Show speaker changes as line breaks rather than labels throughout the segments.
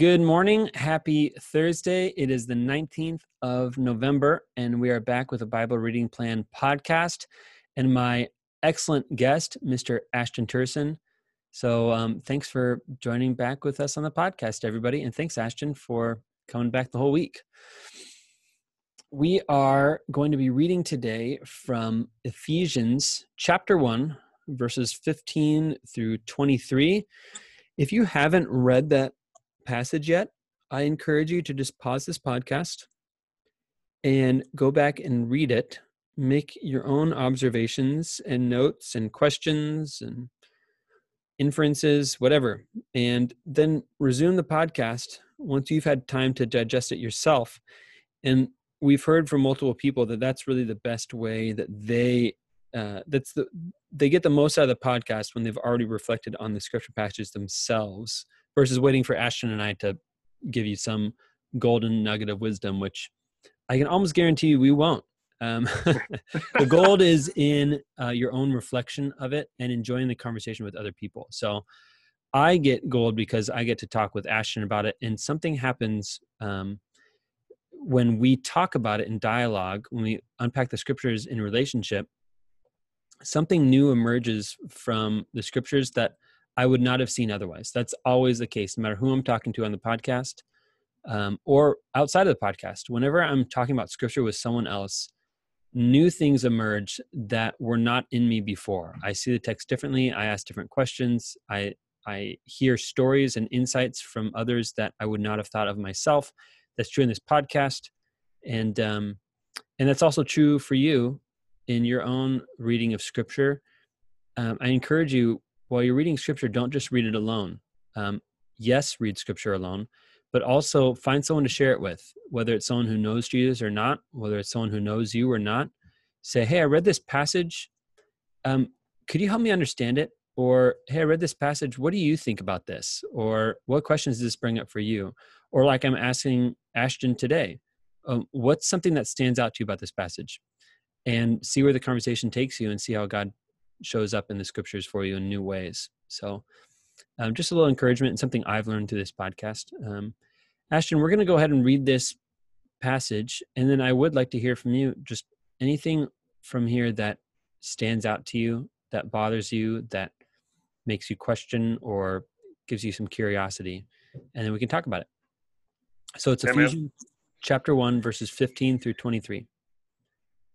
Good morning. Happy Thursday. It is the 19th of November, and we are back with a Bible Reading Plan podcast and my excellent guest, Mr. Ashton Turson. So, um, thanks for joining back with us on the podcast, everybody. And thanks, Ashton, for coming back the whole week. We are going to be reading today from Ephesians chapter 1, verses 15 through 23. If you haven't read that passage yet, I encourage you to just pause this podcast and go back and read it. Make your own observations and notes and questions and inferences, whatever, and then resume the podcast once you've had time to digest it yourself. And we've heard from multiple people that that's really the best way that they uh, that's the they get the most out of the podcast when they've already reflected on the scripture passages themselves versus waiting for Ashton and I to give you some golden nugget of wisdom, which I can almost guarantee you we won't. Um, the gold is in uh, your own reflection of it and enjoying the conversation with other people. So I get gold because I get to talk with Ashton about it, and something happens um, when we talk about it in dialogue, when we unpack the scriptures in relationship. Something new emerges from the scriptures that I would not have seen otherwise. That's always the case, no matter who I'm talking to on the podcast um, or outside of the podcast. Whenever I'm talking about scripture with someone else, new things emerge that were not in me before. I see the text differently. I ask different questions. I I hear stories and insights from others that I would not have thought of myself. That's true in this podcast, and um, and that's also true for you in your own reading of Scripture. Um, I encourage you while you're reading scripture, don't just read it alone. Um, yes, read scripture alone, but also find someone to share it with, whether it's someone who knows Jesus or not, whether it's someone who knows you or not. Say, hey, I read this passage. Um, could you help me understand it? Or, hey, I read this passage. What do you think about this? Or, what questions does this bring up for you? Or, like I'm asking Ashton today, um, what's something that stands out to you about this passage? And see where the conversation takes you and see how God shows up in the scriptures for you in new ways. So, um, just a little encouragement and something I've learned through this podcast. Um, Ashton, we're going to go ahead and read this passage, and then I would like to hear from you just anything from here that stands out to you, that bothers you, that makes you question or gives you some curiosity, and then we can talk about it. So it's Ephesians chapter 1, verses 15 through 23.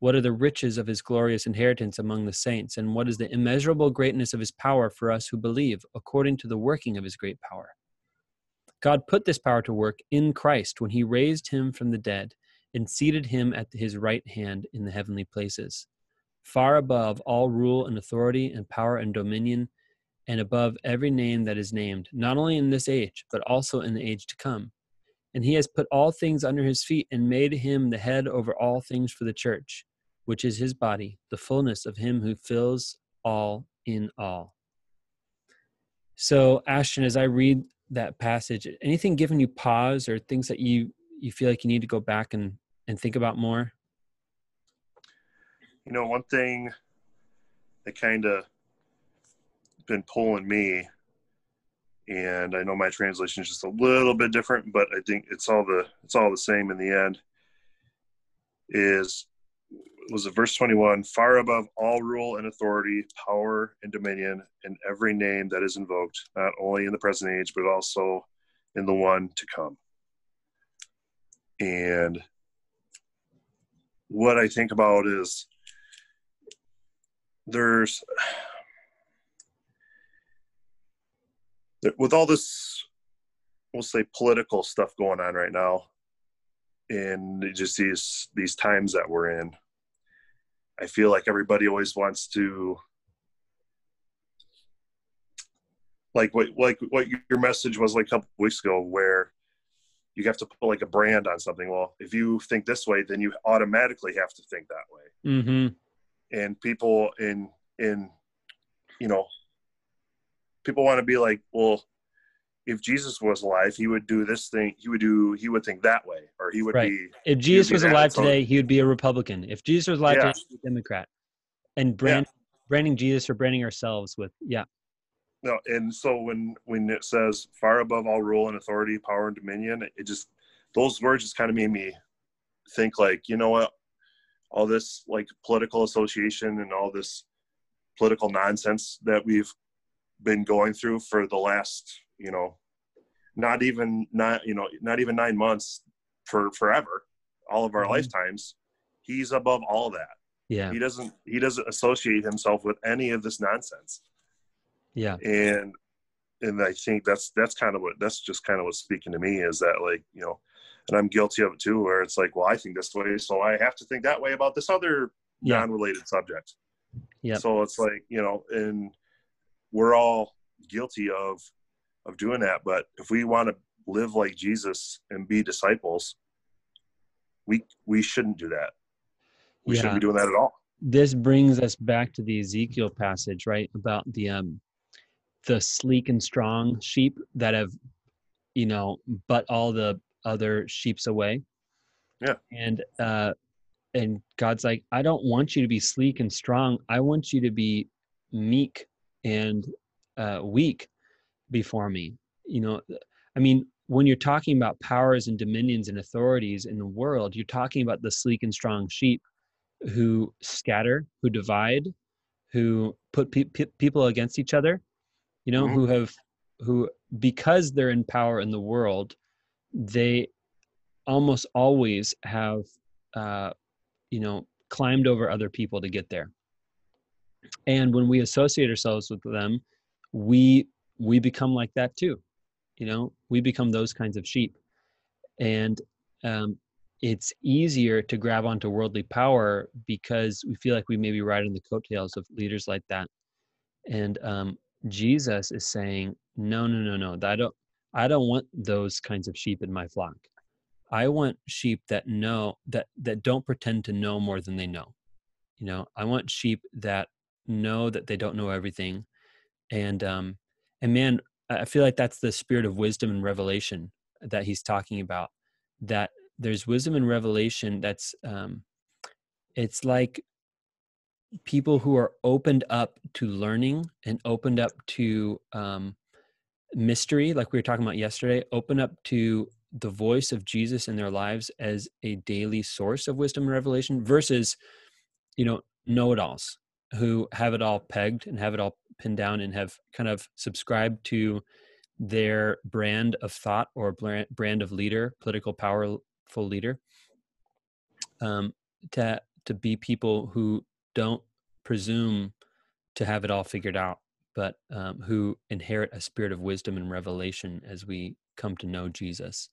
what are the riches of his glorious inheritance among the saints? And what is the immeasurable greatness of his power for us who believe, according to the working of his great power? God put this power to work in Christ when he raised him from the dead and seated him at his right hand in the heavenly places, far above all rule and authority and power and dominion, and above every name that is named, not only in this age, but also in the age to come. And he has put all things under his feet and made him the head over all things for the church which is his body, the fullness of him who fills all in all. So, Ashton, as I read that passage, anything giving you pause or things that you you feel like you need to go back and and think about more?
You know, one thing that kind of been pulling me, and I know my translation is just a little bit different, but I think it's all the it's all the same in the end. Is was it verse 21 far above all rule and authority power and dominion and every name that is invoked not only in the present age but also in the one to come. And what i think about is there's with all this we'll say political stuff going on right now and just these these times that we're in i feel like everybody always wants to like what like what your message was like a couple weeks ago where you have to put like a brand on something well if you think this way then you automatically have to think that way
mm-hmm.
and people in in you know people want to be like well if jesus was alive he would do this thing he would do he would think that way or he would
right.
be
if jesus was alive today he would be a republican if jesus was alive yeah. today he would be a democrat and brand yeah. branding jesus or branding ourselves with yeah
no and so when when it says far above all rule and authority power and dominion it just those words just kind of made me think like you know what all this like political association and all this political nonsense that we've been going through for the last you know not even not you know not even nine months for forever all of our mm-hmm. lifetimes he's above all that.
Yeah.
He doesn't he doesn't associate himself with any of this nonsense.
Yeah.
And and i think that's that's kind of what that's just kind of what's speaking to me is that like you know and i'm guilty of it too where it's like well i think this way so i have to think that way about this other yeah. non-related subject.
Yeah
so it's like you know and we're all guilty of of doing that. But if we want to live like jesus and be disciples we we shouldn't do that. We yeah. shouldn't be doing that at all.
This brings us back to the ezekiel passage right? About the um the sleek and strong sheep that have you know but all the other sheeps away.
Yeah.
And uh and god's like i don't want you to be sleek and strong. I want you to be meek and uh weak before me you know i mean when you're talking about powers and dominions and authorities in the world you're talking about the sleek and strong sheep who scatter who divide who put pe- pe- people against each other you know, mm-hmm. who have who because they're in power in the world, they almost always have uh, you know climbed over other people to get there. And when we associate ourselves with them, we we become like that too. You know, we become those kinds of sheep. And um, it's easier to grab onto worldly power because we feel like we may be riding the coattails of leaders like that. And um, Jesus is saying, no, no, no, no. I don't I don't want those kinds of sheep in my flock. I want sheep that know that that don't pretend to know more than they know. You know, I want sheep that know that they don't know everything. And um and man, I feel like that's the spirit of wisdom and revelation that he's talking about. That there's wisdom and revelation that's um it's like people who are opened up to learning and opened up to um, mystery, like we were talking about yesterday, open up to the voice of Jesus in their lives as a daily source of wisdom and revelation versus, you know, know it alls who have it all pegged and have it all pinned down and have kind of subscribed to their brand of thought or brand of leader, political powerful leader. Um, to to be people who don't presume to have it all figured out, but um, who inherit a spirit of wisdom and revelation as we come to know Jesus.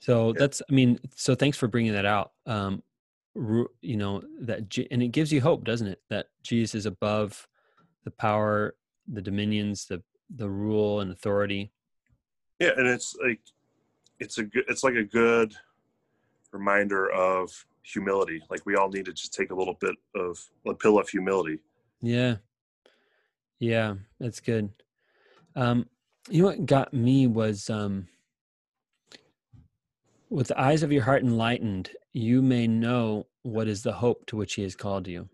So that's, I mean, so thanks for bringing that out. Um, you know that, and it gives you hope, doesn't it? That Jesus is above the power, the dominions, the the rule and authority.
Yeah, and it's like it's a good, it's like a good reminder of humility. Like we all need to just take a little bit of a pill of humility.
Yeah. Yeah, that's good. Um, you know what got me was um, with the eyes of your heart enlightened, you may know what is the hope to which he has called you,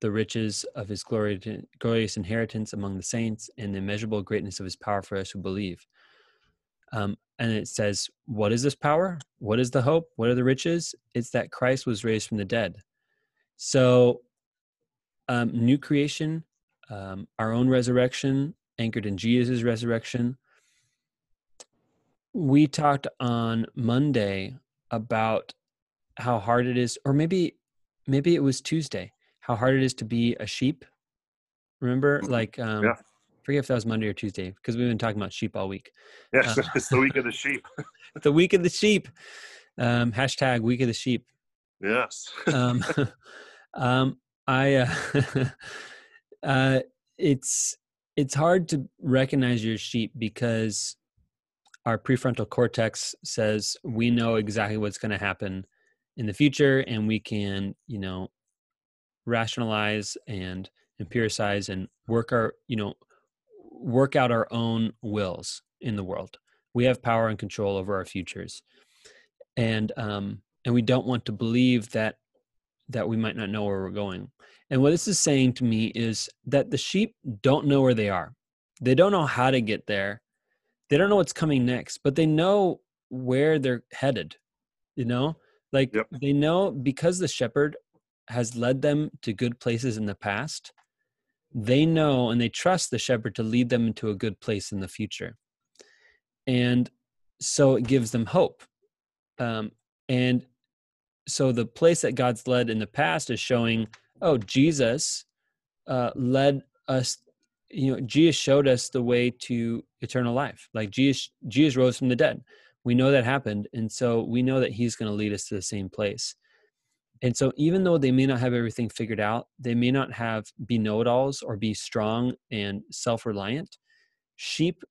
the riches of his glorious inheritance among the saints, and the immeasurable greatness of his power for us who believe. Um, and it says, What is this power? What is the hope? What are the riches? It's that Christ was raised from the dead. So, um, new creation, um, our own resurrection, anchored in Jesus' resurrection. We talked on Monday about how hard it is, or maybe maybe it was Tuesday, how hard it is to be a sheep. Remember,
Mhm.
like um,
Yeah.
forget if that was Monday or Tuesday because we've been talking about sheep all week.
Yes,
Uh,
it's the week of the sheep.
the week of the sheep. Um, hashtag week of the sheep.
Yes.
Um, um, I uh, uh, it's it's hard to recognize your sheep because our prefrontal cortex says we know exactly what's going to happen in the future and we can you know rationalize and empiricize and work our you know work out our own wills in the world. We have power and control over our futures. And um and we don't want to believe that that we might not know where we're going. And what this is saying to me is that the sheep don't know where they are. They don't know how to get there they don't know what's coming next but they know where they're headed you know like
Yep.
they know because the shepherd has led them to good places in the past they know and they trust the shepherd to lead them into a good place in the future and so it gives them hope um, and so the place that god's led in the past is showing oh jesus uh, led us you know jesus showed us the way to eternal life like jesus jesus rose from the dead. We know that happened and so we know that he's going to lead us to the same place. And so even though they may not have everything figured out they may not have be know-it-alls or be strong and self-reliant sheep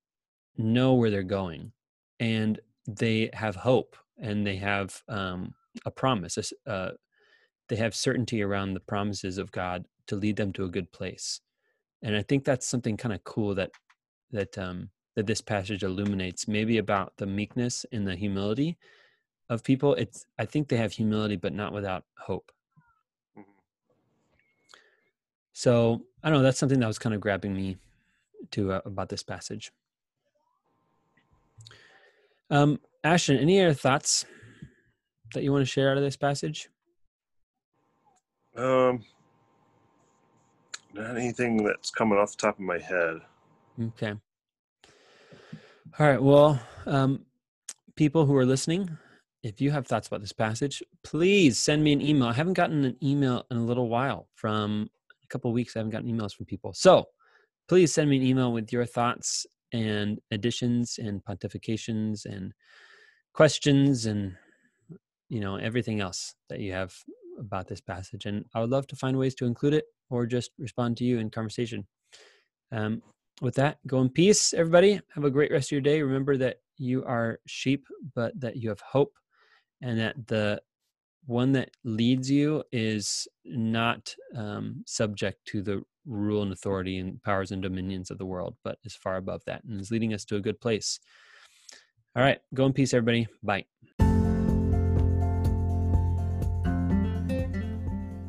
know where they're going and they have hope and they have um, a promise uh, they have certainty around the promises of god to lead them to a good place and i think that's something kind of cool that that um, that this passage illuminates maybe about the meekness and the humility of people. It's i think they have humility but not without hope.
Mhm.
so i don't know that's something that was kind of grabbing me to uh, about this passage. Um ashton any other thoughts that you want to share out of this passage?
Um, not anything that's coming off the top of my head.
Okay. All right. Well, um, people who are listening, if you have thoughts about this passage, please send me an email. I haven't gotten an email in a little while from a couple weeks. I haven't gotten emails from people. So please send me an email with your thoughts and additions and pontifications and questions and you know everything else that you have about this passage and i would love to find ways to include it or just respond to you in conversation. Um, with that go in peace everybody. Have a great rest of your day. Remember that you are sheep but that you have hope and that the one that leads you is not um, subject to the rule and authority and powers and dominions of the world but is far above that and is leading us to a good place. All right go in peace everybody. Bye